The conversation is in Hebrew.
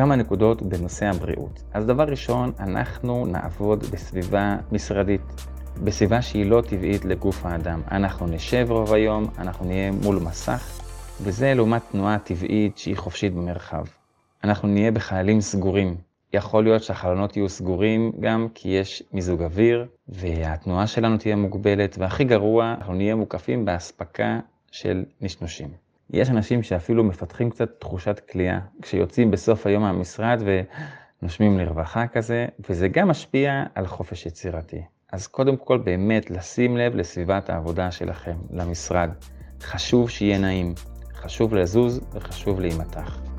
כמה נקודות בנושא הבריאות. אז דבר ראשון, אנחנו נעבוד בסביבה משרדית, בסביבה שהיא לא טבעית לגוף האדם. אנחנו נשב רוב היום, אנחנו נהיה מול מסך, וזה לעומת תנועה טבעית שהיא חופשית במרחב. אנחנו נהיה בחיילים סגורים. יכול להיות שהחלונות יהיו סגורים גם כי יש מיזוג אוויר, והתנועה שלנו תהיה מוגבלת, והכי גרוע, אנחנו נהיה מוקפים באספקה של נשנושים. יש אנשים שאפילו מפתחים קצת תחושת כליאה, כשיוצאים בסוף היום מהמשרד ונושמים לרווחה כזה, וזה גם משפיע על חופש יצירתי. אז קודם כל באמת לשים לב לסביבת העבודה שלכם, למשרד. חשוב שיהיה נעים, חשוב לזוז וחשוב להימתח.